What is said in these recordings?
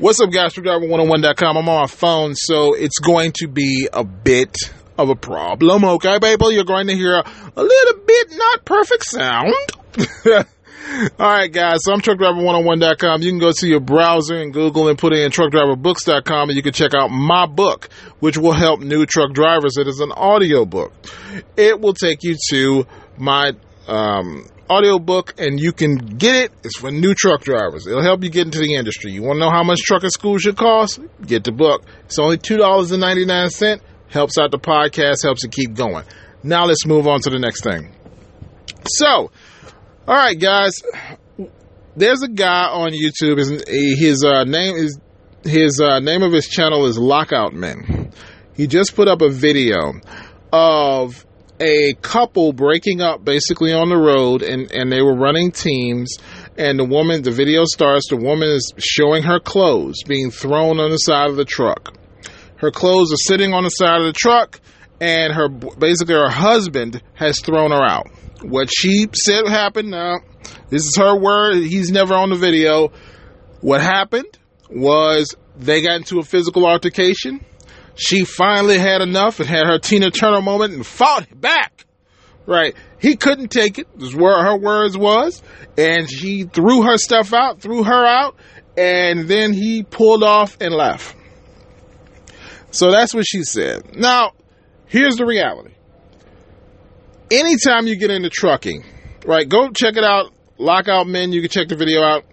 What's up, guys? TruckDriver101.com. I'm on my phone, so it's going to be a bit of a problem, okay, people? You're going to hear a little bit not perfect sound. All right, guys. So I'm truckdriver101.com. You can go to your browser and Google and put in truckdriverbooks.com and you can check out my book, which will help new truck drivers. It is an audio book. It will take you to my um, audio book and you can get it. It's for new truck drivers. It'll help you get into the industry. You want to know how much trucking school should cost? Get the book. It's only $2.99. Helps out the podcast, helps it keep going. Now let's move on to the next thing. So, all right, guys. There's a guy on YouTube. His, his uh, name is his uh, name of his channel is Lockout Men. He just put up a video of a couple breaking up basically on the road and, and they were running teams and the woman the video starts the woman is showing her clothes being thrown on the side of the truck. Her clothes are sitting on the side of the truck and her basically her husband has thrown her out. What she said happened now this is her word he's never on the video. What happened was they got into a physical altercation she finally had enough and had her Tina Turner moment and fought back. Right. He couldn't take it. This is where her words was. And she threw her stuff out, threw her out, and then he pulled off and left. So that's what she said. Now, here's the reality. Anytime you get into trucking, right, go check it out. Lockout Men, you can check the video out.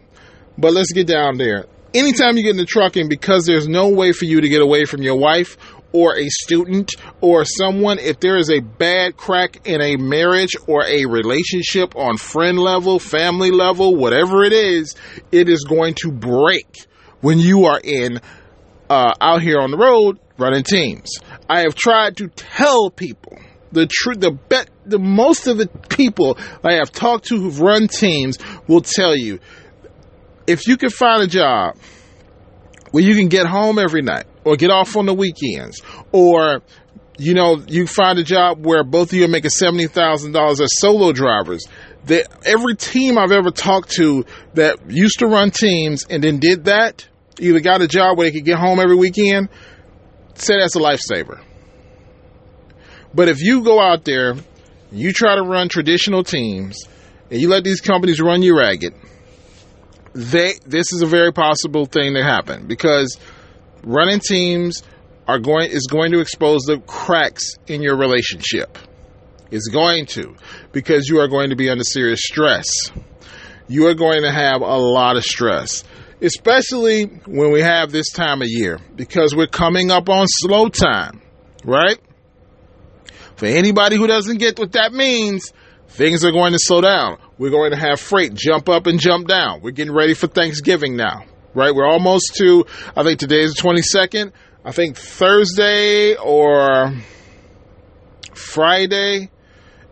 But let's get down there anytime you get in into trucking, because there's no way for you to get away from your wife or a student or someone, if there is a bad crack in a marriage or a relationship on friend level, family level, whatever it is, it is going to break when you are in uh, out here on the road running teams. I have tried to tell people the truth. The bet the most of the people I have talked to who've run teams will tell you if you can find a job where you can get home every night or get off on the weekends or you know you find a job where both of you are making $70,000 as solo drivers that every team I've ever talked to that used to run teams and then did that either got a job where they could get home every weekend said that's a lifesaver. But if you go out there you try to run traditional teams and you let these companies run you ragged they this is a very possible thing to happen because running teams are going is going to expose the cracks in your relationship. It's going to because you are going to be under serious stress. You are going to have a lot of stress, especially when we have this time of year because we're coming up on slow time, right? For anybody who doesn't get what that means, things are going to slow down. We're going to have freight jump up and jump down. We're getting ready for Thanksgiving now, right? We're almost to, I think today is the 22nd. I think Thursday or Friday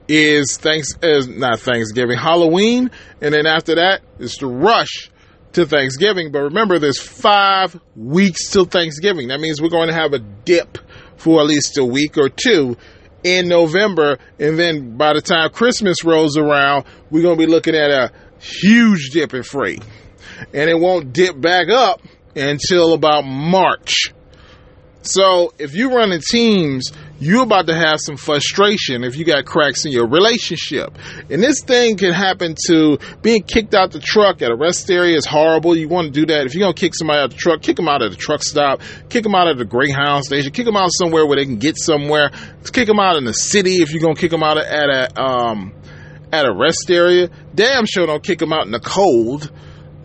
is thanks is not Thanksgiving, Halloween, and then after that is the rush to Thanksgiving. But remember, there's five weeks till Thanksgiving. That means we're going to have a dip for at least a week or two in November, and then by the time Christmas rolls around, we're going to be looking at a huge dip in freight. And it won't dip back up until about March. So if you're running teams, you're about to have some frustration if you got cracks in your relationship. And this thing can happen to being kicked out the truck at a rest area is horrible. You want to do that. If you're going to kick somebody out the truck, kick them out of the truck stop, kick them out of the Greyhound station, kick them out somewhere where they can get somewhere. Kick them out in the city if you're going to kick them out at a, um, at a rest area. Damn sure don't kick them out in the cold.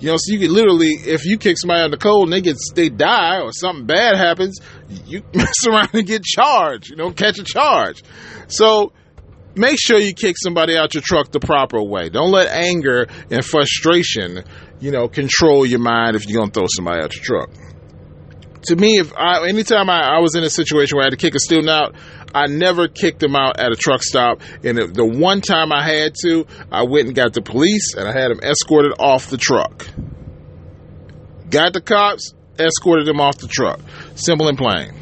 You know, so you can literally, if you kick somebody out the cold and they get, they die or something bad happens, you mess around and get charged. You know, catch a charge. So make sure you kick somebody out your truck the proper way. Don't let anger and frustration, you know, control your mind if you're gonna throw somebody out your truck. To me, if I anytime I, I was in a situation where I had to kick a student out, I never kicked him out at a truck stop. And the one time I had to, I went and got the police and I had him escorted off the truck. Got the cops, escorted him off the truck. Simple and plain.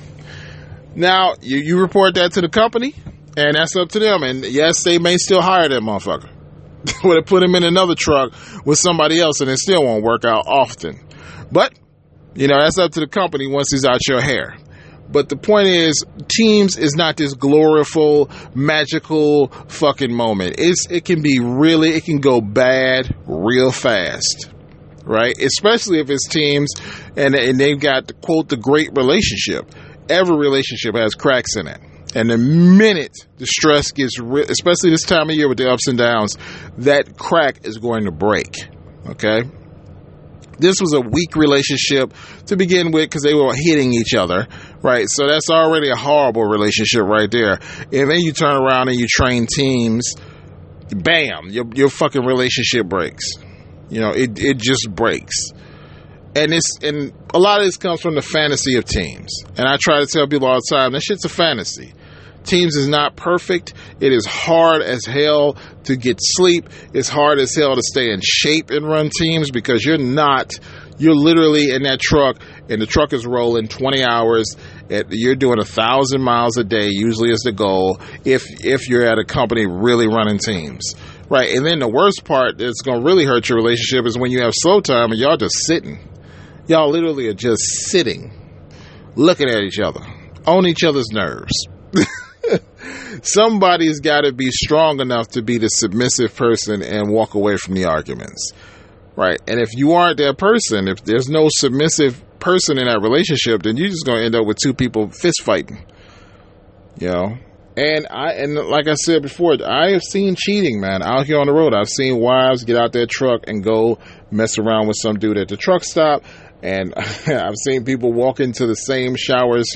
Now, you, you report that to the company, and that's up to them. And yes, they may still hire that motherfucker. Would have put him in another truck with somebody else, and it still won't work out often. But You know, that's up to the company once he's out your hair. But the point is, teams is not this glorious, magical fucking moment. It's it can be really it can go bad real fast, right? Especially if it's teams and and they've got quote the great relationship. Every relationship has cracks in it. And the minute the stress gets, re- especially this time of year with the ups and downs, that crack is going to break. Okay? This was a weak relationship to begin with because they were hitting each other, right? So that's already a horrible relationship right there. And then you turn around and you train teams, bam, your, your fucking relationship breaks. You know, it, it just breaks. And it's and a lot of this comes from the fantasy of teams. And I try to tell people all the time, that shit's a fantasy. Teams is not perfect. It is hard as hell to get sleep. It's hard as hell to stay in shape and run teams because you're not, you're literally in that truck and the truck is rolling 20 hours. You're doing a thousand miles a day, usually is the goal, if, if you're at a company really running teams. Right. And then the worst part that's going to really hurt your relationship is when you have slow time and y'all just sitting. Y'all literally are just sitting, looking at each other, on each other's nerves. somebody's got to be strong enough to be the submissive person and walk away from the arguments. Right. And if you aren't that person, if there's no submissive person in that relationship, then you're just going to end up with two people fist fighting. You know? And I and like I said before, I have seen cheating, man, out here on the road. I've seen wives get out their truck and go mess around with some dude at the truck stop. And I've seen people walk into the same showers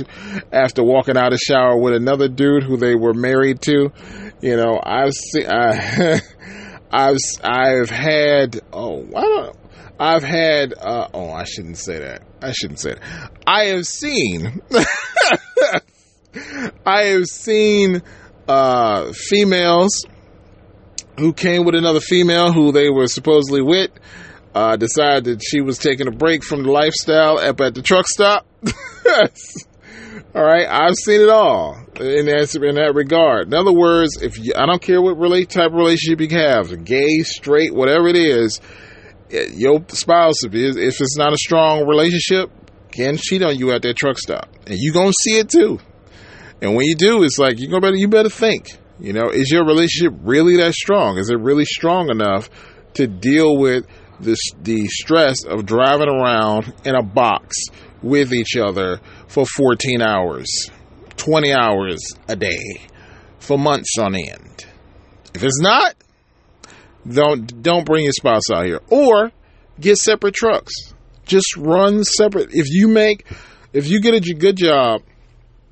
after walking out of shower with another dude who they were married to. You know, I've seen, I, I've, I've had, oh, I don't, I've had, uh, oh, I shouldn't say that. I shouldn't say. I have seen, I have seen, uh, females who came with another female who they were supposedly with uh, decided that she was taking a break from the lifestyle up at the truck stop. all right, I've seen it all in that in that regard. In other words, if you, I don't care what relate type of relationship you have, gay, straight, whatever it is, your spouse if, it, if it's not a strong relationship can cheat on you at that truck stop, and you gonna see it too. And when you do, it's like you go better. You better think. You know, is your relationship really that strong? Is it really strong enough to deal with the, the stress of driving around in a box with each other for 14 hours, 20 hours a day, for months on end. If it's not, don't don't bring your spouse out here or get separate trucks. Just run separate. If you make if you get a good job,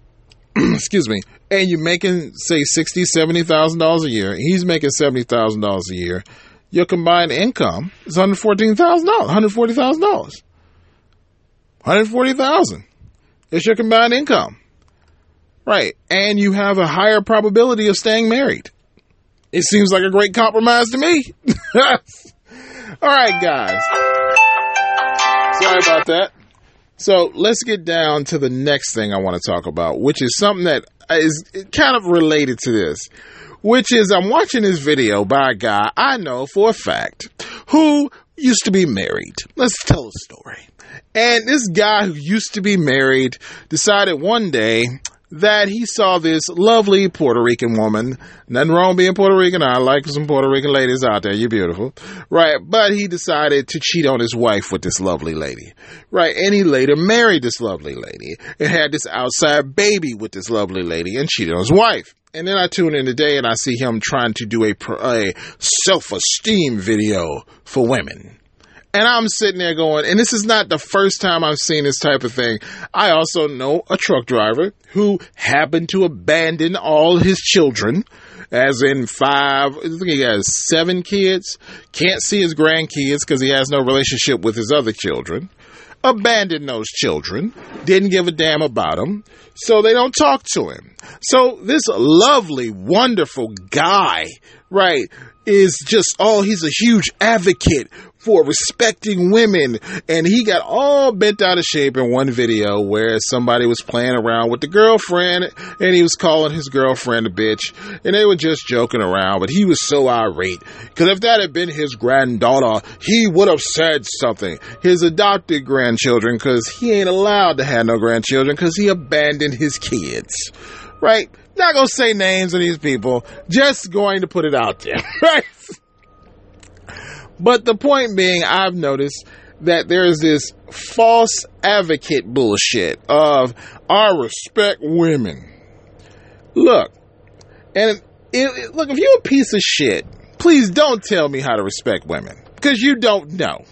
excuse me, and you're making say sixty, seventy thousand dollars a year, he's making seventy thousand dollars a year your combined income is one hundred fourteen thousand dollars, one hundred forty thousand dollars, one hundred forty thousand. It's your combined income, right? And you have a higher probability of staying married. It seems like a great compromise to me. All right, guys. Sorry about that. So let's get down to the next thing I want to talk about, which is something that is kind of related to this which is I'm watching this video by a guy I know for a fact who used to be married. Let's tell a story. And this guy who used to be married decided one day that he saw this lovely Puerto Rican woman. Nothing wrong being Puerto Rican. I like some Puerto Rican ladies out there. You're beautiful. Right. But he decided to cheat on his wife with this lovely lady. Right. And he later married this lovely lady and had this outside baby with this lovely lady and cheated on his wife. And then I tune in today and I see him trying to do a, a self esteem video for women. And I'm sitting there going, and this is not the first time I've seen this type of thing. I also know a truck driver who happened to abandon all his children, as in five, I think he has seven kids, can't see his grandkids because he has no relationship with his other children abandoned those children, didn't give a damn about them, so they don't talk to him. So this lovely, wonderful guy, right, is just, oh, he's a huge advocate for respecting women. And he got all bent out of shape in one video where somebody was playing around with the girlfriend and he was calling his girlfriend a bitch and they were just joking around, but he was so irate. Cause if that had been his granddaughter, he would have said something. His adopted grandchildren, cause he ain't allowed to have no grandchildren cause he abandoned his kids. Right? Not gonna say names of these people, just going to put it out there. Right? But the point being, I've noticed that there's this false advocate bullshit of I respect women. Look, and it, look, if you're a piece of shit, please don't tell me how to respect women because you don't know.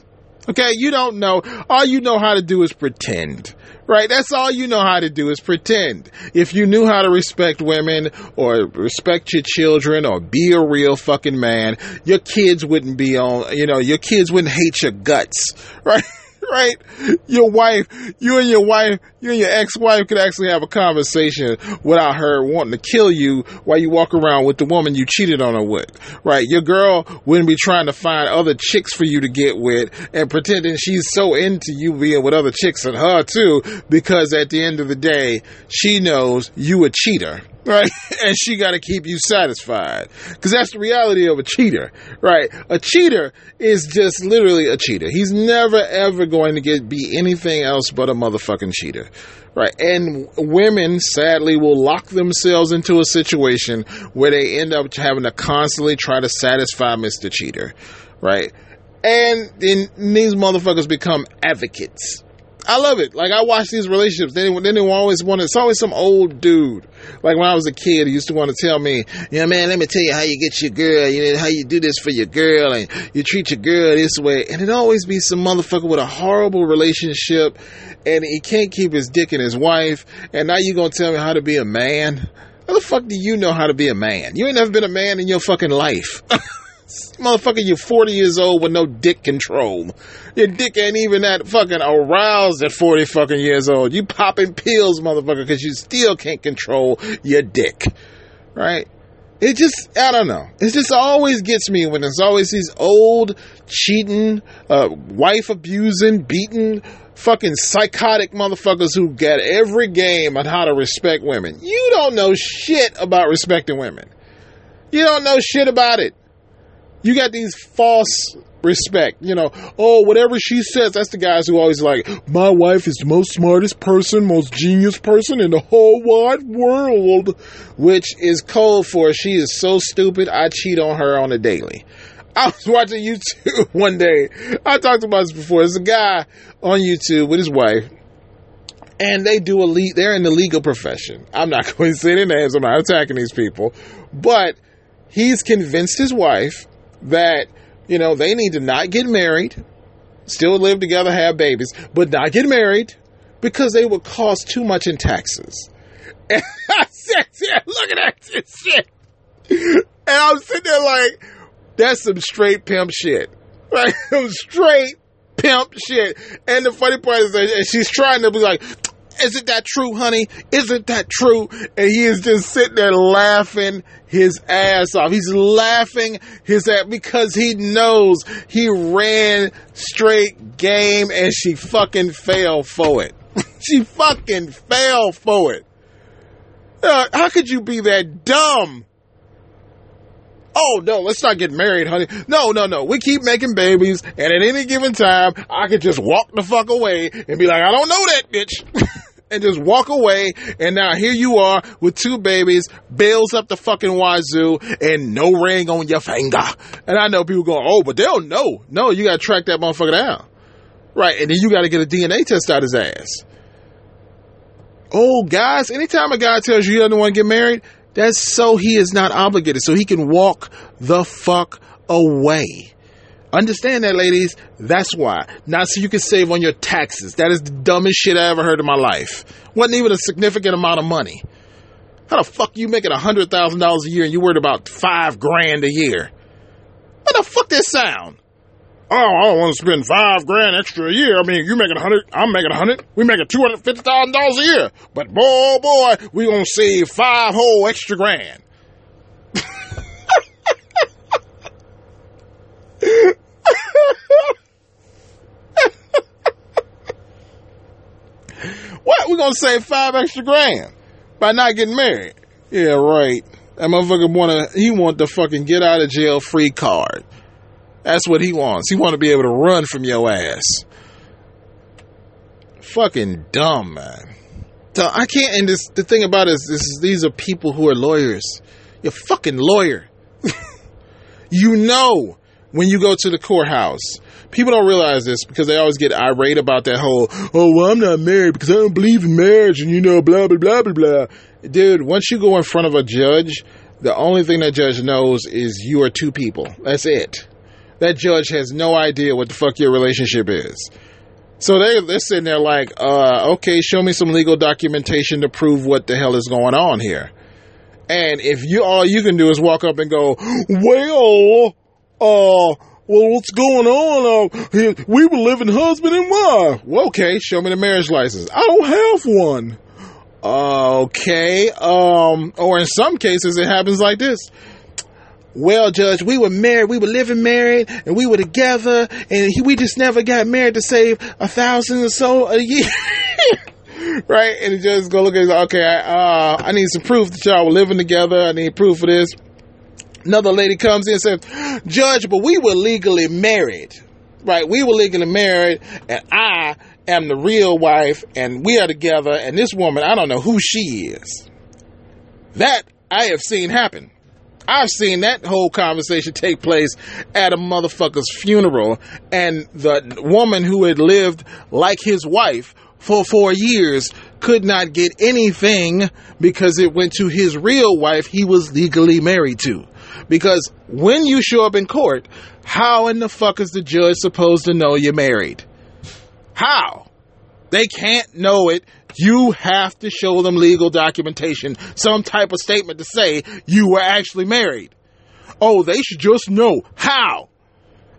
Okay, you don't know. All you know how to do is pretend. Right? That's all you know how to do is pretend. If you knew how to respect women or respect your children or be a real fucking man, your kids wouldn't be on, you know, your kids wouldn't hate your guts. Right? Right? Your wife, you and your wife, you and your ex-wife could actually have a conversation without her wanting to kill you while you walk around with the woman you cheated on her with, right? Your girl wouldn't be trying to find other chicks for you to get with and pretending she's so into you being with other chicks and her too, because at the end of the day, she knows you a cheater right? And she got to keep you satisfied because that's the reality of a cheater, right? A cheater is just literally a cheater. He's never ever going to get be anything else but a motherfucking cheater. Right. And women sadly will lock themselves into a situation where they end up having to constantly try to satisfy Mr. Cheater. Right. And then these motherfuckers become advocates I love it. Like I watch these relationships. Then, then they always want. It's always some old dude. Like when I was a kid, he used to want to tell me, "Yeah, man, let me tell you how you get your girl. You know how you do this for your girl, and you treat your girl this way." And it always be some motherfucker with a horrible relationship, and he can't keep his dick in his wife. And now you gonna tell me how to be a man? How the fuck do you know how to be a man? You ain't never been a man in your fucking life. Motherfucker, you're 40 years old with no dick control. Your dick ain't even that fucking aroused at 40 fucking years old. You popping pills, motherfucker, because you still can't control your dick. Right? It just, I don't know. It just always gets me when there's always these old, cheating, uh, wife abusing, beating, fucking psychotic motherfuckers who get every game on how to respect women. You don't know shit about respecting women. You don't know shit about it. You got these false respect. You know, oh, whatever she says, that's the guys who always like, my wife is the most smartest person, most genius person in the whole wide world, which is code for she is so stupid, I cheat on her on a daily. I was watching YouTube one day. I talked about this before. There's a guy on YouTube with his wife, and they do a le- they're in the legal profession. I'm not going to say their names. I'm not attacking these people, but he's convinced his wife that, you know, they need to not get married, still live together, have babies, but not get married because they would cost too much in taxes. And I said, yeah, look at that shit. And I'm sitting there like, that's some straight pimp shit. Right? Some straight pimp shit. And the funny part is that she's trying to be like, isn't that true, honey? Isn't that true? And he is just sitting there laughing his ass off. He's laughing his ass because he knows he ran straight game and she fucking fell for it. she fucking fell for it. Uh, how could you be that dumb? Oh no, let's not get married, honey. No, no, no. We keep making babies, and at any given time, I could just walk the fuck away and be like, I don't know that bitch. and just walk away. And now here you are with two babies, bills up the fucking wazoo, and no ring on your finger. And I know people going, oh, but they'll know. No, you gotta track that motherfucker down. Right, and then you gotta get a DNA test out his ass. Oh, guys, anytime a guy tells you he doesn't want to get married, that's so he is not obligated, so he can walk the fuck away. Understand that, ladies. That's why. Not so you can save on your taxes. That is the dumbest shit I ever heard in my life. Wasn't even a significant amount of money. How the fuck you making a hundred thousand dollars a year and you worried about five grand a year? What the fuck that sound? Oh, I don't want to spend five grand extra a year. I mean, you making a hundred, I'm making a hundred. We making two hundred fifty thousand dollars a year. But boy, boy, we gonna save five whole extra grand. what? We gonna save five extra grand by not getting married? Yeah, right. That motherfucker wanna he want the fucking get out of jail free card. That's what he wants. He want to be able to run from your ass. Fucking dumb, man. So I can't. And this the thing about it is, this is these are people who are lawyers. You're a fucking lawyer. you know when you go to the courthouse. People don't realize this because they always get irate about that whole, oh, well, I'm not married because I don't believe in marriage and you know, blah, blah, blah, blah, blah. Dude, once you go in front of a judge, the only thing that judge knows is you are two people. That's it. That judge has no idea what the fuck your relationship is. So they, they're sitting there like, uh, okay, show me some legal documentation to prove what the hell is going on here. And if you all you can do is walk up and go, well, uh, well, what's going on? Uh, we were living husband and wife. Well, okay, show me the marriage license. I don't have one. Okay. Um, or in some cases, it happens like this. Well, Judge, we were married, we were living married, and we were together, and he, we just never got married to save a thousand or so a year. right? And the judge go look at it, okay, uh, I need some proof that y'all were living together. I need proof of this. Another lady comes in and says, Judge, but we were legally married. Right? We were legally married, and I am the real wife, and we are together, and this woman, I don't know who she is. That I have seen happen. I've seen that whole conversation take place at a motherfucker's funeral, and the woman who had lived like his wife for four years could not get anything because it went to his real wife he was legally married to. Because when you show up in court, how in the fuck is the judge supposed to know you're married? How? They can't know it. You have to show them legal documentation, some type of statement to say you were actually married. Oh, they should just know. How?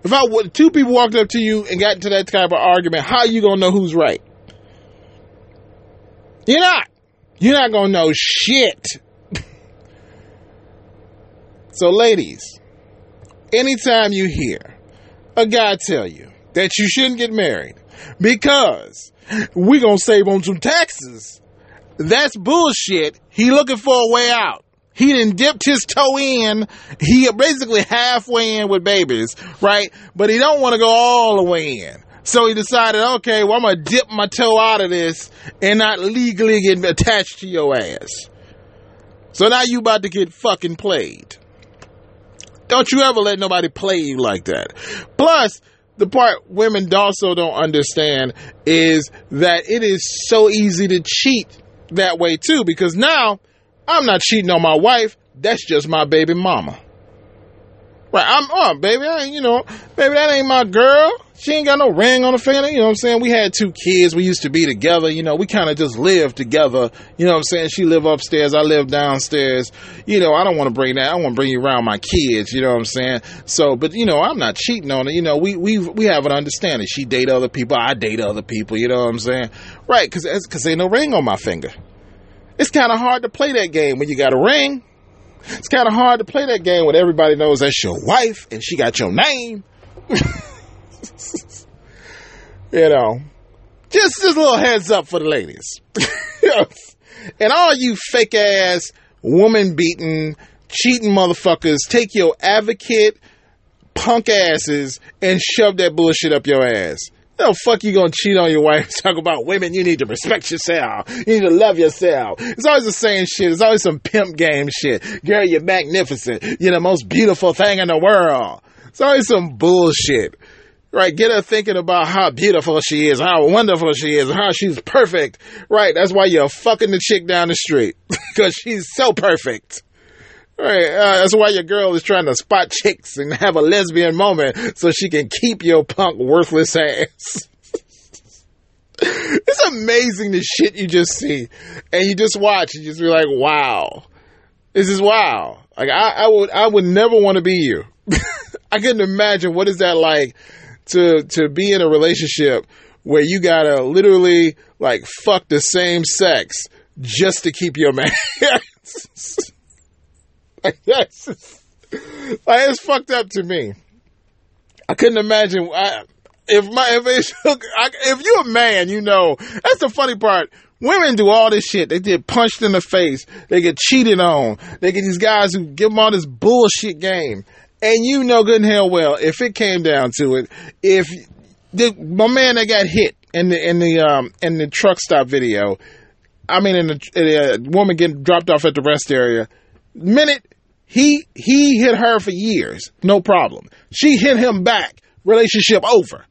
If I two people walked up to you and got into that type of argument, how you gonna know who's right? You're not. You're not gonna know shit. so, ladies, anytime you hear a guy tell you that you shouldn't get married because we gonna save on some taxes. That's bullshit. He looking for a way out. He didn't dipped his toe in. He basically halfway in with babies, right? But he don't want to go all the way in. So he decided, okay, well, I'm gonna dip my toe out of this and not legally get attached to your ass. So now you about to get fucking played. Don't you ever let nobody play you like that. Plus, the part women also don't understand is that it is so easy to cheat that way too because now I'm not cheating on my wife. That's just my baby mama. Right, I'm, oh, baby, I, you know, baby, that ain't my girl. She ain't got no ring on her finger. You know what I'm saying? We had two kids. We used to be together. You know, we kind of just lived together. You know what I'm saying? She live upstairs. I live downstairs. You know, I don't want to bring that. I want to bring you around my kids. You know what I'm saying? So, but you know, I'm not cheating on her. You know, we, we, we have an understanding. She date other people. I date other people. You know what I'm saying? Right. Cause, cause ain't no ring on my finger. It's kind of hard to play that game when you got a ring. It's kind of hard to play that game when everybody knows that's your wife and she got your name. you know, just just a little heads up for the ladies. and all you fake ass, woman beating, cheating motherfuckers, take your advocate punk asses and shove that bullshit up your ass. No fuck you gonna cheat on your wife? Talk about women. You need to respect yourself. You need to love yourself. It's always the same shit. It's always some pimp game shit. Girl, you're magnificent. You're the most beautiful thing in the world. It's always some bullshit. Right, get her thinking about how beautiful she is, how wonderful she is, how she's perfect. Right, that's why you're fucking the chick down the street because she's so perfect. Right, uh, that's why your girl is trying to spot chicks and have a lesbian moment so she can keep your punk worthless ass. it's amazing the shit you just see, and you just watch and just be like, "Wow, this is wow." Like I, I would, I would never want to be you. I couldn't imagine what is that like to to be in a relationship where you gotta literally like fuck the same sex just to keep your man. just, like it's fucked up to me. I couldn't imagine. I, if my if it's, if you're a man, you know that's the funny part. Women do all this shit. They get punched in the face. They get cheated on. They get these guys who give them all this bullshit game. And you know good and hell well, if it came down to it, if the, my man that got hit in the in the um in the truck stop video, I mean in the, in the woman getting dropped off at the rest area, minute he he hit her for years, no problem. She hit him back, relationship over.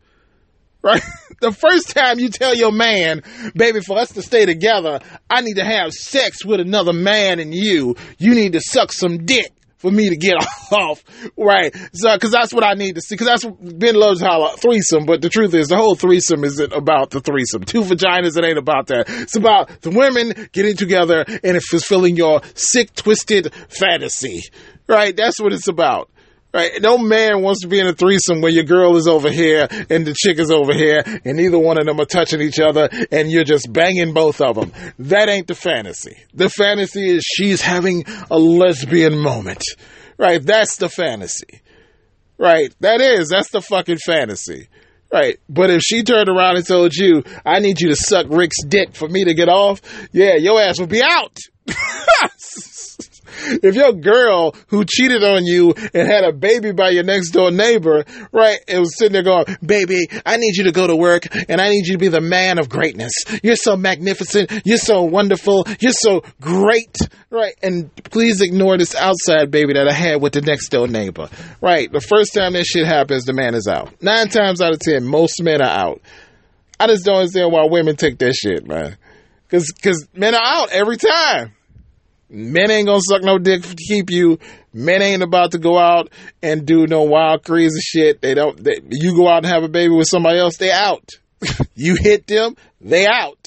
Right? The first time you tell your man, baby, for us to stay together, I need to have sex with another man and you. You need to suck some dick for me to get off, right? So, because that's what I need to see. Because that's Ben loves how threesome, but the truth is, the whole threesome isn't about the threesome. Two vaginas, it ain't about that. It's about the women getting together and fulfilling your sick, twisted fantasy, right? That's what it's about. Right? No man wants to be in a threesome where your girl is over here and the chick is over here and neither one of them are touching each other and you're just banging both of them. That ain't the fantasy. The fantasy is she's having a lesbian moment. Right? That's the fantasy. Right? That is. That's the fucking fantasy. Right. But if she turned around and told you, I need you to suck Rick's dick for me to get off, yeah, your ass would be out. if your girl who cheated on you and had a baby by your next door neighbor, right, it was sitting there going, baby, I need you to go to work and I need you to be the man of greatness. You're so magnificent. You're so wonderful. You're so great, right? And please ignore this outside baby that I had with the next door neighbor, right? The first time that shit happens, the man is out. Nine times out of ten, most men are out. I just don't understand why women take that shit, man. Cause, cause men are out every time. Men ain't gonna suck no dick to keep you. Men ain't about to go out and do no wild crazy shit. They don't. They, you go out and have a baby with somebody else, they out. you hit them, they out.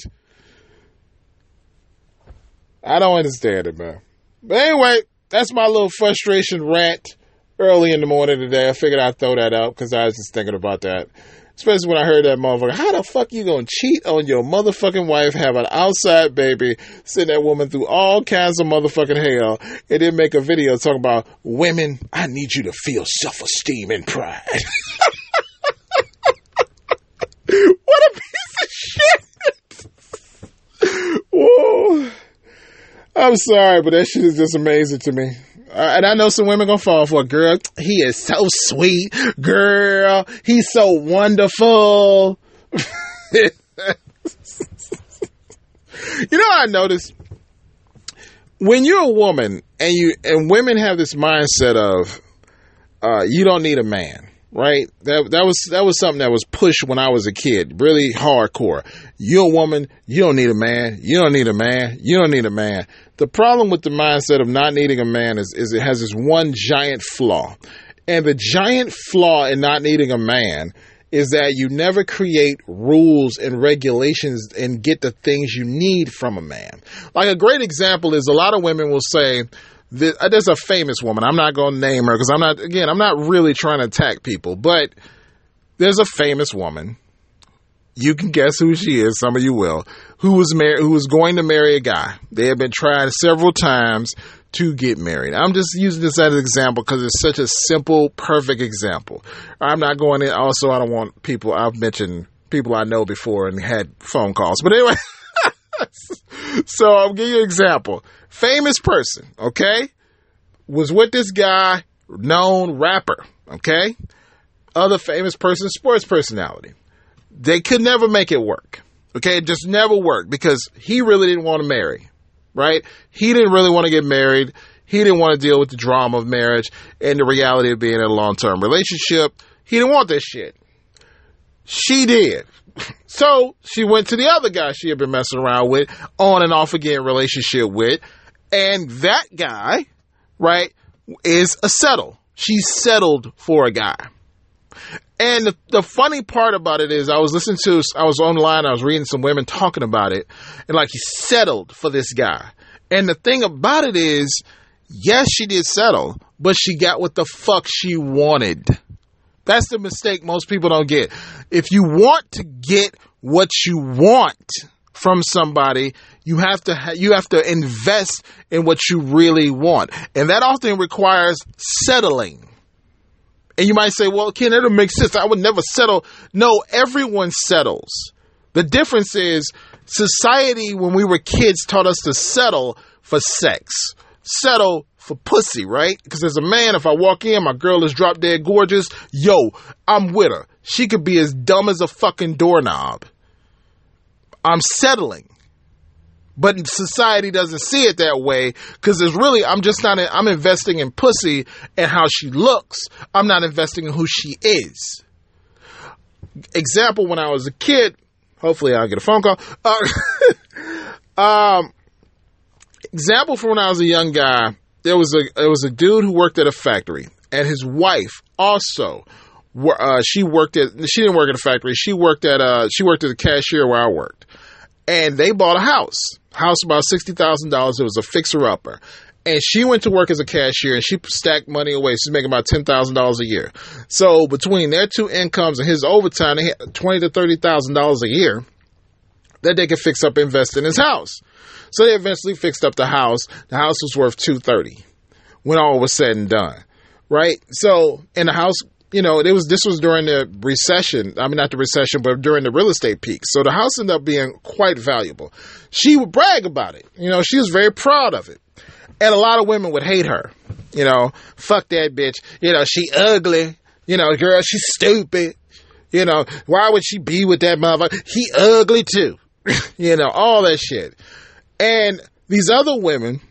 I don't understand it, man. But anyway, that's my little frustration rant early in the morning today. I figured I'd throw that out because I was just thinking about that. Especially when I heard that motherfucker. How the fuck you gonna cheat on your motherfucking wife, have an outside baby, send that woman through all kinds of motherfucking hell, and then make a video talking about women, I need you to feel self esteem and pride. what a piece of shit! Whoa. I'm sorry, but that shit is just amazing to me. Uh, and I know some women gonna fall for it. Girl, he is so sweet. Girl, he's so wonderful. you know I noticed? When you're a woman and you and women have this mindset of uh, you don't need a man, right? That that was that was something that was pushed when I was a kid, really hardcore. You're a woman, you don't need a man. You don't need a man. You don't need a man. The problem with the mindset of not needing a man is, is it has this one giant flaw. And the giant flaw in not needing a man is that you never create rules and regulations and get the things you need from a man. Like a great example is a lot of women will say, uh, there's a famous woman. I'm not going to name her because I'm not, again, I'm not really trying to attack people, but there's a famous woman you can guess who she is. Some of you will. Who was married? Who was going to marry a guy? They have been tried several times to get married. I'm just using this as an example because it's such a simple, perfect example. I'm not going in. Also, I don't want people. I've mentioned people I know before and had phone calls. But anyway, so I'll give you an example. Famous person, okay, was with this guy, known rapper, okay. Other famous person, sports personality they could never make it work. Okay, it just never worked because he really didn't want to marry, right? He didn't really want to get married. He didn't want to deal with the drama of marriage and the reality of being in a long term relationship. He didn't want this shit. She did. So she went to the other guy she had been messing around with, on and off again relationship with, and that guy, right, is a settle. She settled for a guy. And the, the, funny part about it is, I was listening to, I was online, I was reading some women talking about it, and like he settled for this guy. And the thing about it is, yes, she did settle, but she got what the fuck she wanted. That's the mistake most people don't get. If you want to get what you want from somebody, you have to ha- you have to invest in what you really want, and that often requires settling And you might say, well, Ken, that make sense. I would never settle. No, everyone settles. The difference is society, when we were kids, taught us to settle for sex, settle for pussy, right? Because as a man, if I walk in, my girl is drop dead gorgeous, yo, I'm with her. She could be as dumb as a fucking doorknob. I'm settling. But society doesn't see it that way because it's really, I'm just not, I'm investing in pussy and how she looks. I'm not investing in who she is. Example, when I was a kid, hopefully I'll get a phone call. Uh, um, example from when I was a young guy, there was a, there was a dude who worked at a factory and his wife also, uh, she worked at, she didn't work at a factory. She worked at, uh, she worked as a cashier where I worked and they bought a house house about $60,000. It was a fixer upper. And she went to work as a cashier and she stacked money away. She's making about $10,000 a year. So between their two incomes and his overtime, they had twenty to $30,000 a year that they could fix up invest in his house. So they eventually fixed up the house. The house was worth 230 when all was said and done. Right? So, and the house you know, it was this was during the recession. I mean, not the recession, but during the real estate peak. So the house ended up being quite valuable. She would brag about it. You know, she was very proud of it, and a lot of women would hate her. You know, fuck that bitch. You know, she ugly. You know, girl, she's stupid. You know, why would she be with that motherfucker? He ugly too. you know, all that shit. And these other women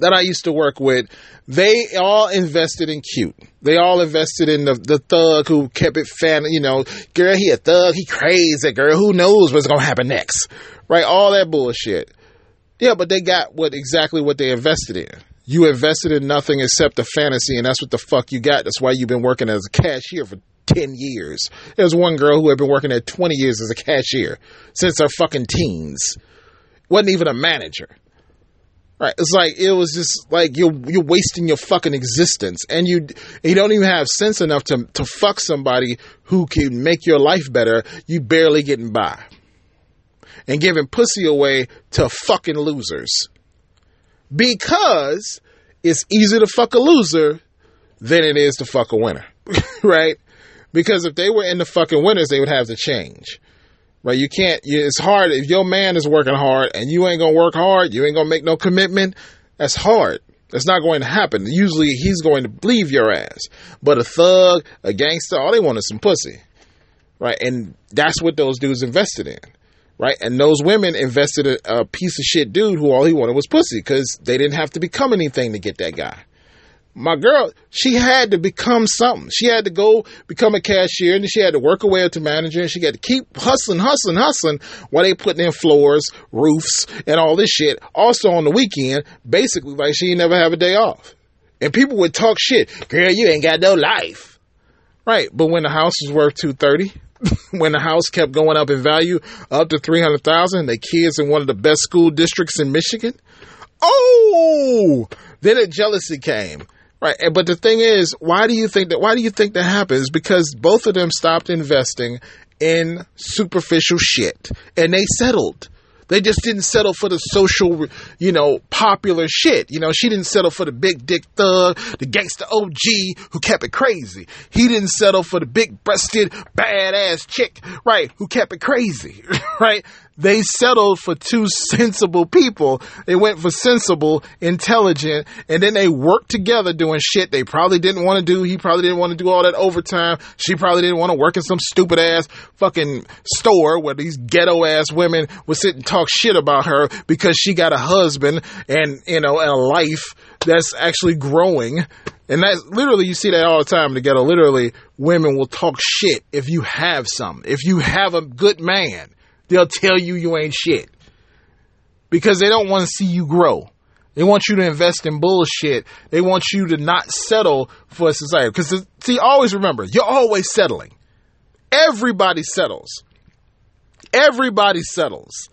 that I used to work with, they all invested in cute. They all invested in the, the thug who kept it fan, you know, girl, he a thug, he crazy, girl, who knows what's gonna happen next. Right? All that bullshit. Yeah, but they got what exactly what they invested in. You invested in nothing except a fantasy, and that's what the fuck you got. That's why you've been working as a cashier for 10 years. There's one girl who had been working there 20 years as a cashier since her fucking teens. Wasn't even a manager. Right. It's like it was just like you're you're wasting your fucking existence, and you you don't even have sense enough to to fuck somebody who can make your life better. You barely getting by, and giving pussy away to fucking losers because it's easier to fuck a loser than it is to fuck a winner, right? Because if they were in the fucking winners, they would have to change. Right? You can't, it's hard. If your man is working hard and you ain't to work hard, you ain't to make no commitment, that's hard. That's not going to happen. Usually he's going to leave your ass. But a thug, a gangster, all they want is some pussy. Right? And that's what those dudes invested in. Right? And those women invested in a piece of shit dude who all he wanted was pussy because they didn't have to become anything to get that guy my girl, she had to become something. She had to go become a cashier and she had to work her way up to manager and she had to keep hustling, hustling, hustling while they putting in floors, roofs, and all this shit. Also on the weekend, basically like she never have a day off. And people would talk shit. Girl, you ain't got no life. Right. But when the house was worth 230, when the house kept going up in value up to 300,000, the kids in one of the best school districts in Michigan. Oh, then a jealousy came Right, but the thing is, why do you think that? Why do you think that happens? Because both of them stopped investing in superficial shit, and they settled. They just didn't settle for the social, you know, popular shit. You know, she didn't settle for the big dick thug, the gangster OG who kept it crazy. He didn't settle for the big breasted, badass chick, right, who kept it crazy, right? They settled for two sensible people. They went for sensible, intelligent, and then they worked together doing shit they probably didn't want to do. He probably didn't want to do all that overtime. She probably didn't want to work in some stupid ass fucking store where these ghetto ass women would sit and talk shit about her because she got a husband and, you know, and a life that's actually growing. And that's literally, you see that all the time together. Literally, women will talk shit if you have some. If you have a good man they'll tell you you ain't shit because they don't want to see you grow. They want you to invest in bullshit. They want you to not settle for society. Because, see, always remember, you're always settling. Everybody settles. Everybody settles.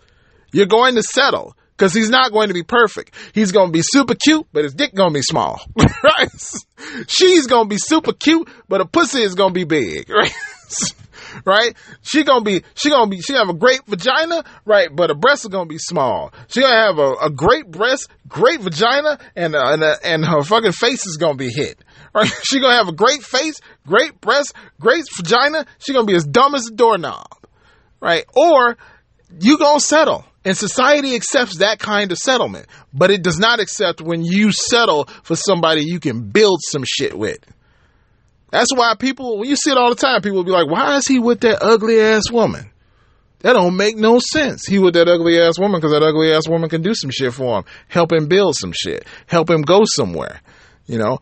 You're going to settle because he's not going to be perfect. He's going to be super cute, but his dick going to be small. right? She's going to be super cute, but her pussy is going to be big. Right? Right? She gonna be, she gonna be, she gonna have a great vagina, right? But her breasts are gonna be small. She gonna have a, a great breast, great vagina, and uh, and, uh, and her fucking face is gonna be hit. Right? She gonna have a great face, great breast, great vagina. She gonna be as dumb as a doorknob, right? Or you gonna settle. And society accepts that kind of settlement, but it does not accept when you settle for somebody you can build some shit with. That's why people, when you see it all the time, people will be like, why is he with that ugly ass woman? That don't make no sense. He with that ugly ass woman because that ugly ass woman can do some shit for him, help him build some shit, help him go somewhere, you know?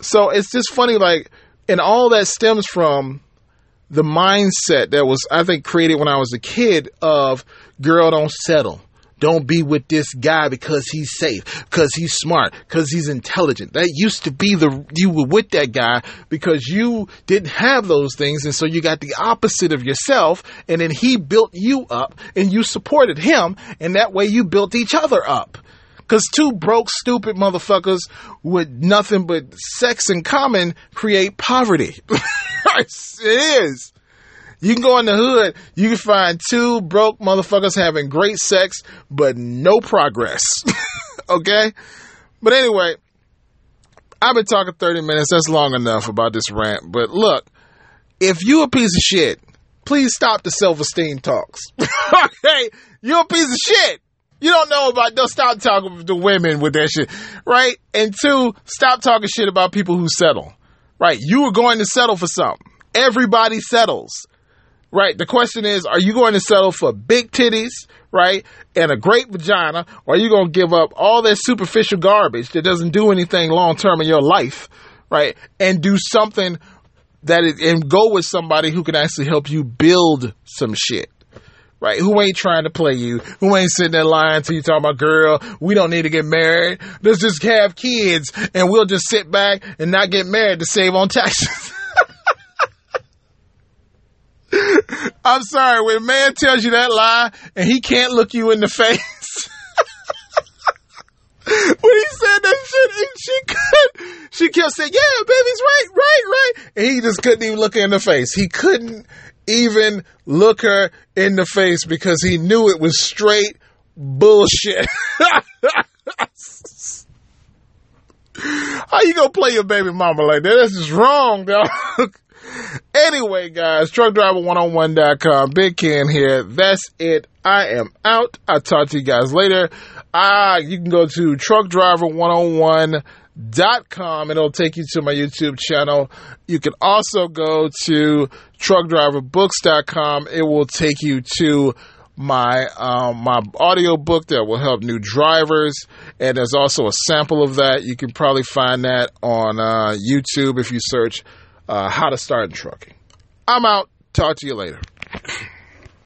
So it's just funny, like, and all that stems from the mindset that was, I think, created when I was a kid of girl, don't settle. Don't be with this guy because he's safe, because he's smart, because he's intelligent. That used to be the, you were with that guy because you didn't have those things. And so you got the opposite of yourself. And then he built you up and you supported him. And that way you built each other up. Cause two broke, stupid motherfuckers with nothing but sex in common create poverty. it is. You can go in the hood, you can find two broke motherfuckers having great sex, but no progress. okay? But anyway, I've been talking 30 minutes. That's long enough about this rant. But look, if you a piece of shit, please stop the self-esteem talks. okay? You're a piece of shit. You don't know about, don't stop talking to women with that shit, right? And two, stop talking shit about people who settle, right? You are going to settle for something. Everybody settles, right? The question is, are you going to settle for big titties, right? And a great vagina, or are you going to give up all that superficial garbage that doesn't do anything long term in your life, right? And do something that is, and go with somebody who can actually help you build some shit right? Who ain't trying to play you? Who ain't sitting there lying to you talking about, girl, we don't need to get married. Let's just have kids and we'll just sit back and not get married to save on taxes. I'm sorry, when a man tells you that lie and he can't look you in the face. when he said that shit, and she could, she kept saying, "Yeah, baby's right, right, right," and he just couldn't even look her in the face. He couldn't even look her in the face because he knew it was straight bullshit. How you gonna play your baby mama like that? That's just wrong, dog. anyway, guys, truckdriver101.com. Big Ken here. That's it. I am out. I'll talk to you guys later. Uh, you can go to truckdriver101 dot com and it'll take you to my YouTube channel. You can also go to truckdriverbooks.com. It will take you to my um, my audio book that will help new drivers, and there's also a sample of that. You can probably find that on uh, YouTube if you search uh, how to start in trucking. I'm out. Talk to you later.